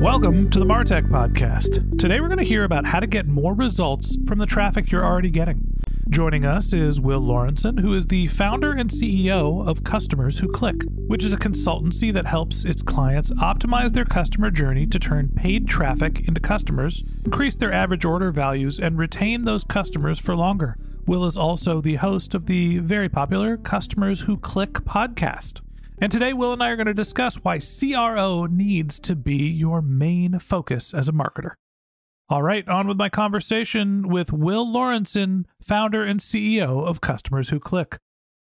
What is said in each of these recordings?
Welcome to the Martech Podcast. Today we're going to hear about how to get more results from the traffic you're already getting. Joining us is Will Laurenson, who is the founder and CEO of Customers Who Click, which is a consultancy that helps its clients optimize their customer journey to turn paid traffic into customers, increase their average order values, and retain those customers for longer. Will is also the host of the very popular Customers Who Click podcast. And today, Will and I are going to discuss why CRO needs to be your main focus as a marketer. All right, on with my conversation with Will Laurenson, founder and CEO of Customers Who Click.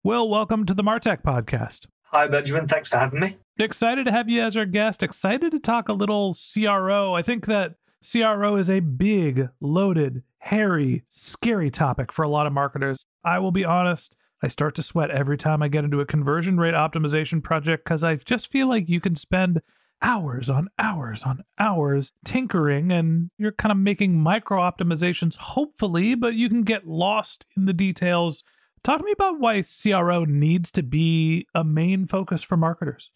Will, welcome to the Martech podcast. Hi, Benjamin. Thanks for having me. Excited to have you as our guest. Excited to talk a little CRO. I think that CRO is a big, loaded, hairy, scary topic for a lot of marketers. I will be honest, I start to sweat every time I get into a conversion rate optimization project because I just feel like you can spend hours on hours on hours tinkering and you're kind of making micro optimizations, hopefully, but you can get lost in the details. Talk to me about why CRO needs to be a main focus for marketers.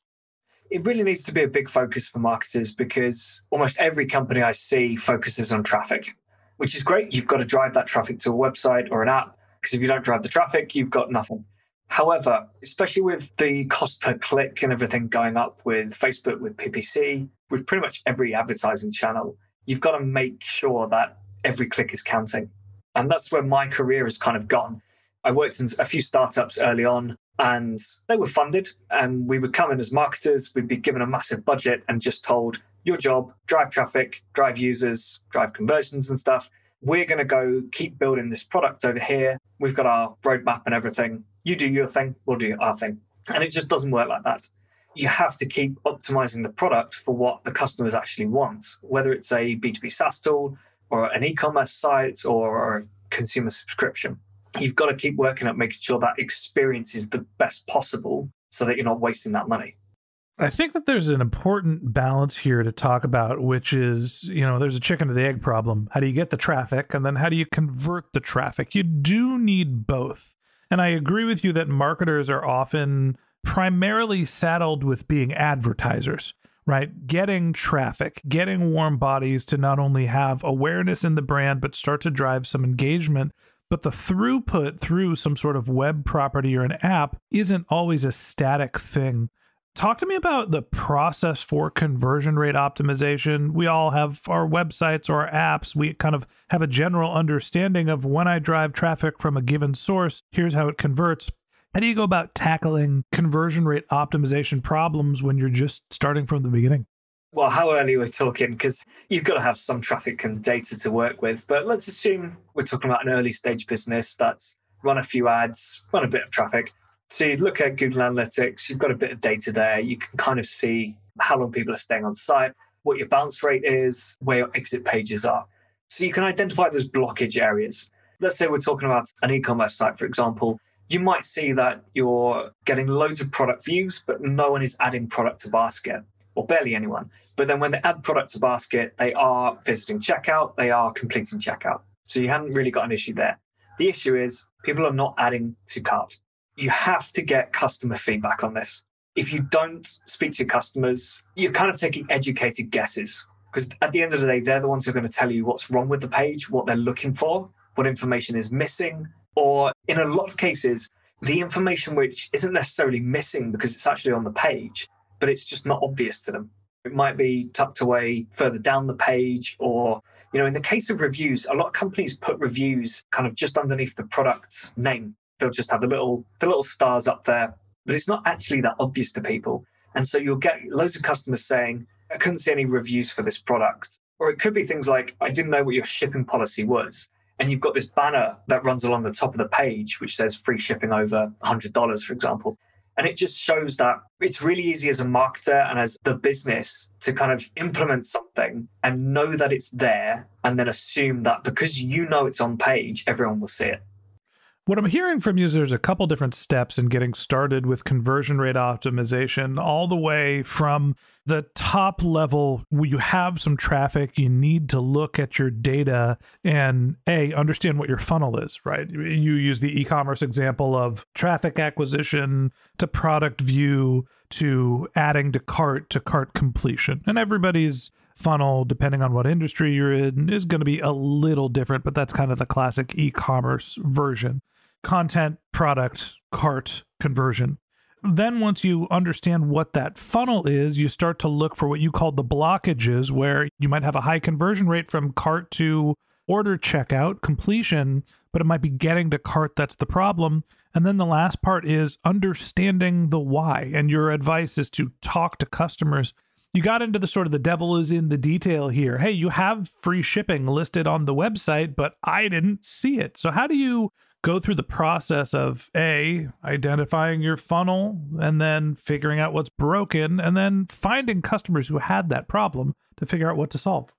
It really needs to be a big focus for marketers because almost every company I see focuses on traffic, which is great. You've got to drive that traffic to a website or an app because if you don't drive the traffic, you've got nothing. However, especially with the cost per click and everything going up with Facebook, with PPC, with pretty much every advertising channel, you've got to make sure that every click is counting. And that's where my career has kind of gone. I worked in a few startups early on and they were funded and we would come in as marketers, we'd be given a massive budget and just told your job, drive traffic, drive users, drive conversions and stuff we're going to go keep building this product over here. We've got our roadmap and everything. You do your thing, we'll do our thing. And it just doesn't work like that. You have to keep optimizing the product for what the customers actually want, whether it's a B2B SaaS tool or an e commerce site or a consumer subscription. You've got to keep working at making sure that experience is the best possible so that you're not wasting that money. I think that there's an important balance here to talk about, which is, you know, there's a chicken or the egg problem. How do you get the traffic? And then how do you convert the traffic? You do need both. And I agree with you that marketers are often primarily saddled with being advertisers, right? Getting traffic, getting warm bodies to not only have awareness in the brand, but start to drive some engagement. But the throughput through some sort of web property or an app isn't always a static thing talk to me about the process for conversion rate optimization. We all have our websites or our apps. We kind of have a general understanding of when I drive traffic from a given source, here's how it converts. How do you go about tackling conversion rate optimization problems when you're just starting from the beginning? Well, how early we're talking, because you've got to have some traffic and data to work with. But let's assume we're talking about an early stage business that's run a few ads, run a bit of traffic, so you look at Google Analytics, you've got a bit of data there. You can kind of see how long people are staying on site, what your bounce rate is, where your exit pages are. So you can identify those blockage areas. Let's say we're talking about an e commerce site, for example. You might see that you're getting loads of product views, but no one is adding product to basket, or barely anyone. But then when they add product to basket, they are visiting checkout, they are completing checkout. So you haven't really got an issue there. The issue is people are not adding to cart. You have to get customer feedback on this. If you don't speak to customers, you're kind of taking educated guesses because at the end of the day, they're the ones who are going to tell you what's wrong with the page, what they're looking for, what information is missing, or in a lot of cases, the information which isn't necessarily missing because it's actually on the page, but it's just not obvious to them. It might be tucked away further down the page, or, you know, in the case of reviews, a lot of companies put reviews kind of just underneath the product name. They'll just have the little the little stars up there, but it's not actually that obvious to people. And so you'll get loads of customers saying, I couldn't see any reviews for this product. Or it could be things like, I didn't know what your shipping policy was and you've got this banner that runs along the top of the page which says free shipping over $100 for example and it just shows that it's really easy as a marketer and as the business to kind of implement something and know that it's there and then assume that because you know it's on page everyone will see it what I'm hearing from you is there's a couple different steps in getting started with conversion rate optimization, all the way from the top level where you have some traffic, you need to look at your data and A, understand what your funnel is, right? You use the e commerce example of traffic acquisition to product view to adding to cart to cart completion. And everybody's funnel, depending on what industry you're in, is going to be a little different, but that's kind of the classic e commerce version content, product, cart conversion. Then, once you understand what that funnel is, you start to look for what you call the blockages, where you might have a high conversion rate from cart to order checkout completion, but it might be getting to cart that's the problem. And then the last part is understanding the why. And your advice is to talk to customers. You got into the sort of the devil is in the detail here. Hey, you have free shipping listed on the website, but I didn't see it. So, how do you go through the process of a identifying your funnel and then figuring out what's broken and then finding customers who had that problem to figure out what to solve.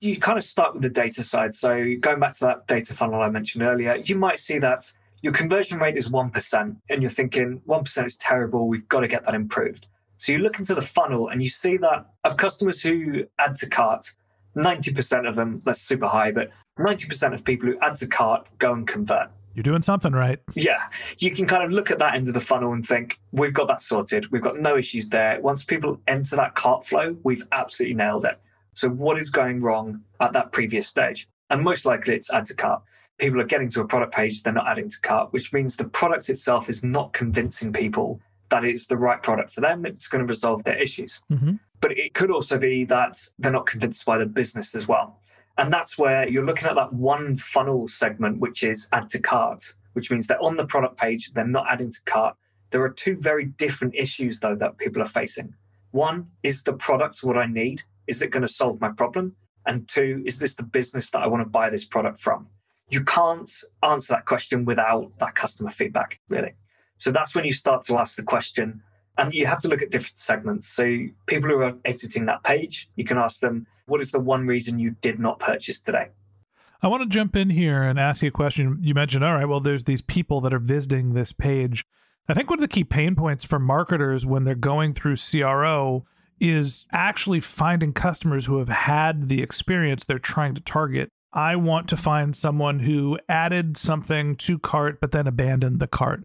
You kind of start with the data side. So going back to that data funnel i mentioned earlier you might see that your conversion rate is 1% and you're thinking 1% is terrible. We've got to get that improved. So you look into the funnel and you see that of customers who add to cart 90% of them that's super high but 90% of people who add to cart go and convert you're doing something right. Yeah. You can kind of look at that end of the funnel and think, we've got that sorted. We've got no issues there. Once people enter that cart flow, we've absolutely nailed it. So, what is going wrong at that previous stage? And most likely it's add to cart. People are getting to a product page, they're not adding to cart, which means the product itself is not convincing people that it's the right product for them. It's going to resolve their issues. Mm-hmm. But it could also be that they're not convinced by the business as well. And that's where you're looking at that one funnel segment, which is add to cart, which means they're on the product page, they're not adding to cart. There are two very different issues, though, that people are facing. One, is the product what I need? Is it going to solve my problem? And two, is this the business that I want to buy this product from? You can't answer that question without that customer feedback, really. So that's when you start to ask the question, and you have to look at different segments. So people who are exiting that page, you can ask them, what is the one reason you did not purchase today? I want to jump in here and ask you a question. You mentioned, all right, well, there's these people that are visiting this page. I think one of the key pain points for marketers when they're going through CRO is actually finding customers who have had the experience they're trying to target. I want to find someone who added something to cart but then abandoned the cart.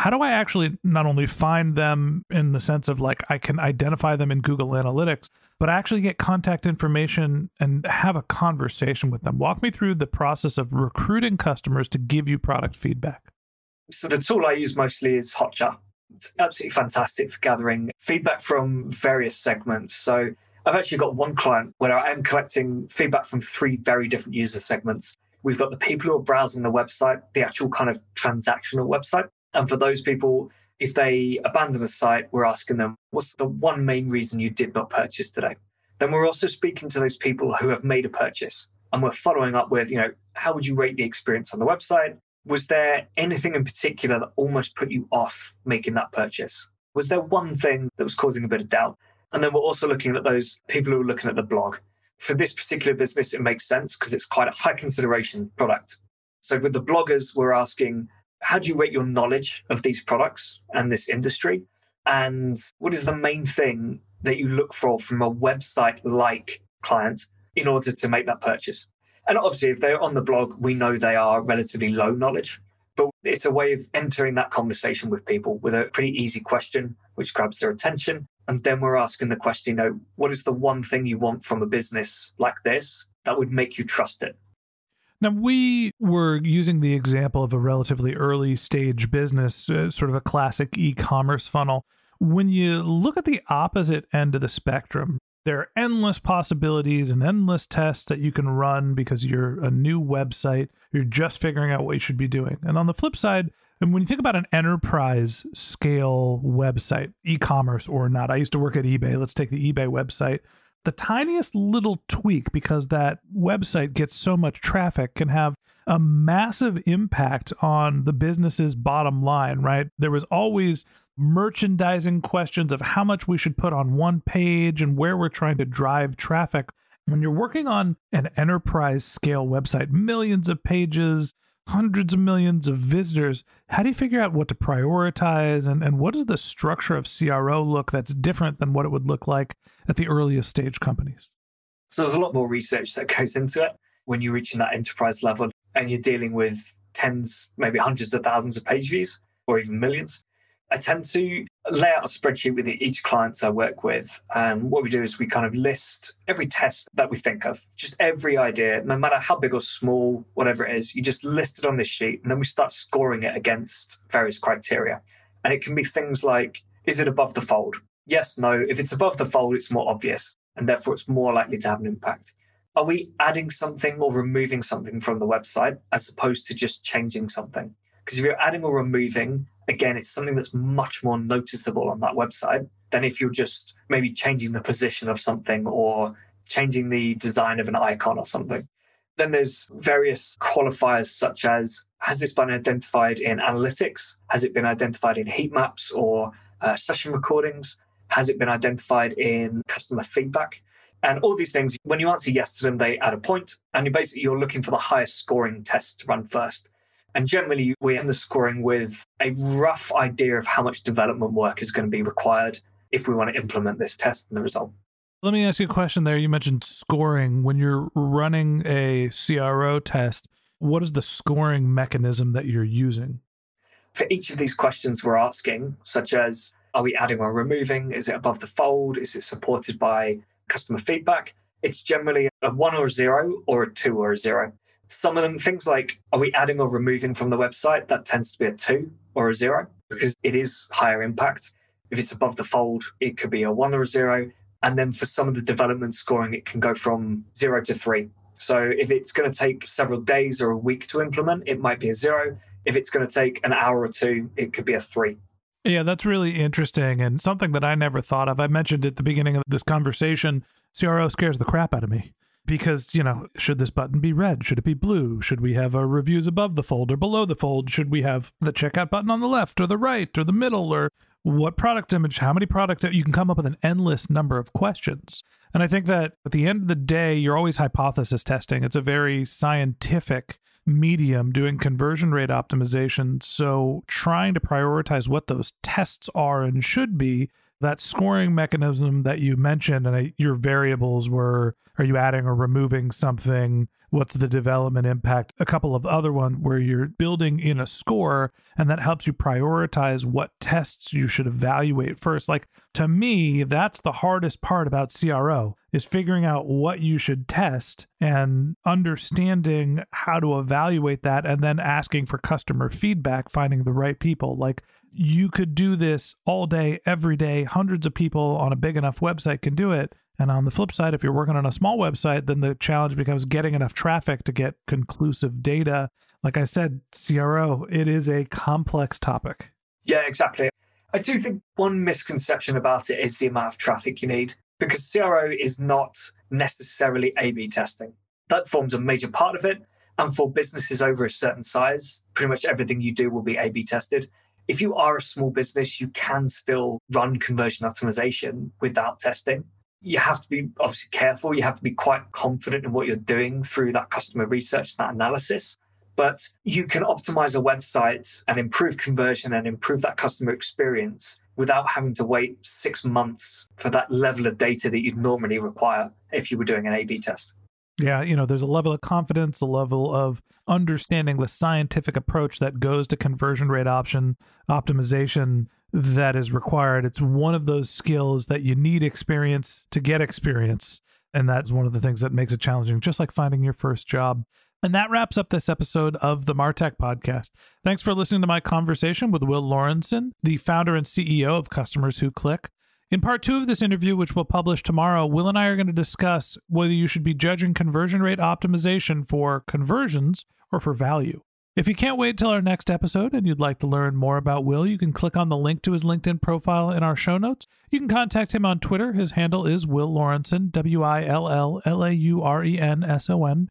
how do I actually not only find them in the sense of like I can identify them in Google Analytics, but actually get contact information and have a conversation with them? Walk me through the process of recruiting customers to give you product feedback. So, the tool I use mostly is Hotjar. It's absolutely fantastic for gathering feedback from various segments. So, I've actually got one client where I am collecting feedback from three very different user segments. We've got the people who are browsing the website, the actual kind of transactional website. And for those people, if they abandon the site, we're asking them, what's the one main reason you did not purchase today? Then we're also speaking to those people who have made a purchase. And we're following up with, you know, how would you rate the experience on the website? Was there anything in particular that almost put you off making that purchase? Was there one thing that was causing a bit of doubt? And then we're also looking at those people who are looking at the blog. For this particular business, it makes sense because it's quite a high consideration product. So with the bloggers, we're asking, how do you rate your knowledge of these products and this industry? And what is the main thing that you look for from a website like client in order to make that purchase? And obviously, if they're on the blog, we know they are relatively low knowledge, but it's a way of entering that conversation with people with a pretty easy question, which grabs their attention. And then we're asking the question, you know, what is the one thing you want from a business like this that would make you trust it? Now, we were using the example of a relatively early stage business, uh, sort of a classic e commerce funnel. When you look at the opposite end of the spectrum, there are endless possibilities and endless tests that you can run because you're a new website. You're just figuring out what you should be doing. And on the flip side, and when you think about an enterprise scale website, e commerce or not, I used to work at eBay. Let's take the eBay website the tiniest little tweak because that website gets so much traffic can have a massive impact on the business's bottom line, right? There was always merchandising questions of how much we should put on one page and where we're trying to drive traffic. When you're working on an enterprise scale website, millions of pages, hundreds of millions of visitors, how do you figure out what to prioritize and, and what does the structure of CRO look that's different than what it would look like at the earliest stage companies? So there's a lot more research that goes into it when you're reaching that enterprise level and you're dealing with tens, maybe hundreds of thousands of page views or even millions. I tend to lay out a spreadsheet with each client I work with. And what we do is we kind of list every test that we think of, just every idea, no matter how big or small, whatever it is, you just list it on this sheet. And then we start scoring it against various criteria. And it can be things like is it above the fold? Yes, no. If it's above the fold, it's more obvious. And therefore, it's more likely to have an impact. Are we adding something or removing something from the website as opposed to just changing something? Because if you're adding or removing, again, it's something that's much more noticeable on that website than if you're just maybe changing the position of something or changing the design of an icon or something. Then there's various qualifiers such as has this been identified in analytics? Has it been identified in heat maps or uh, session recordings? Has it been identified in customer feedback? And all these things, when you answer yes to them, they add a point, and you basically you're looking for the highest scoring test to run first. And generally, we end the scoring with a rough idea of how much development work is going to be required if we want to implement this test and the result. Let me ask you a question there. You mentioned scoring. When you're running a CRO test, what is the scoring mechanism that you're using? For each of these questions we're asking, such as are we adding or removing? Is it above the fold? Is it supported by customer feedback? It's generally a one or a zero or a two or a zero. Some of them, things like, are we adding or removing from the website? That tends to be a two or a zero because it is higher impact. If it's above the fold, it could be a one or a zero. And then for some of the development scoring, it can go from zero to three. So if it's going to take several days or a week to implement, it might be a zero. If it's going to take an hour or two, it could be a three. Yeah, that's really interesting and something that I never thought of. I mentioned at the beginning of this conversation, CRO scares the crap out of me because, you know, should this button be red? Should it be blue? Should we have our reviews above the fold or below the fold? Should we have the checkout button on the left or the right or the middle or what product image? How many product? You can come up with an endless number of questions. And I think that at the end of the day, you're always hypothesis testing. It's a very scientific medium doing conversion rate optimization. So trying to prioritize what those tests are and should be that scoring mechanism that you mentioned and your variables were are you adding or removing something? What's the development impact? A couple of other ones where you're building in a score and that helps you prioritize what tests you should evaluate first. Like to me that's the hardest part about cro is figuring out what you should test and understanding how to evaluate that and then asking for customer feedback finding the right people like you could do this all day, every day. Hundreds of people on a big enough website can do it. And on the flip side, if you're working on a small website, then the challenge becomes getting enough traffic to get conclusive data. Like I said, CRO, it is a complex topic. Yeah, exactly. I do think one misconception about it is the amount of traffic you need because CRO is not necessarily A B testing. That forms a major part of it. And for businesses over a certain size, pretty much everything you do will be A B tested if you are a small business, you can still run conversion optimization without testing. You have to be obviously careful. You have to be quite confident in what you're doing through that customer research, that analysis. But you can optimize a website and improve conversion and improve that customer experience without having to wait six months for that level of data that you'd normally require if you were doing an A B test. Yeah, you know, there's a level of confidence, a level of understanding the scientific approach that goes to conversion rate option optimization that is required. It's one of those skills that you need experience to get experience. And that's one of the things that makes it challenging, just like finding your first job. And that wraps up this episode of the Martech podcast. Thanks for listening to my conversation with Will Laurenson, the founder and CEO of Customers Who Click. In part two of this interview, which we'll publish tomorrow, Will and I are going to discuss whether you should be judging conversion rate optimization for conversions or for value. If you can't wait till our next episode and you'd like to learn more about Will, you can click on the link to his LinkedIn profile in our show notes. You can contact him on Twitter. His handle is Will Laurenson, W I L L L A U R E N S O N,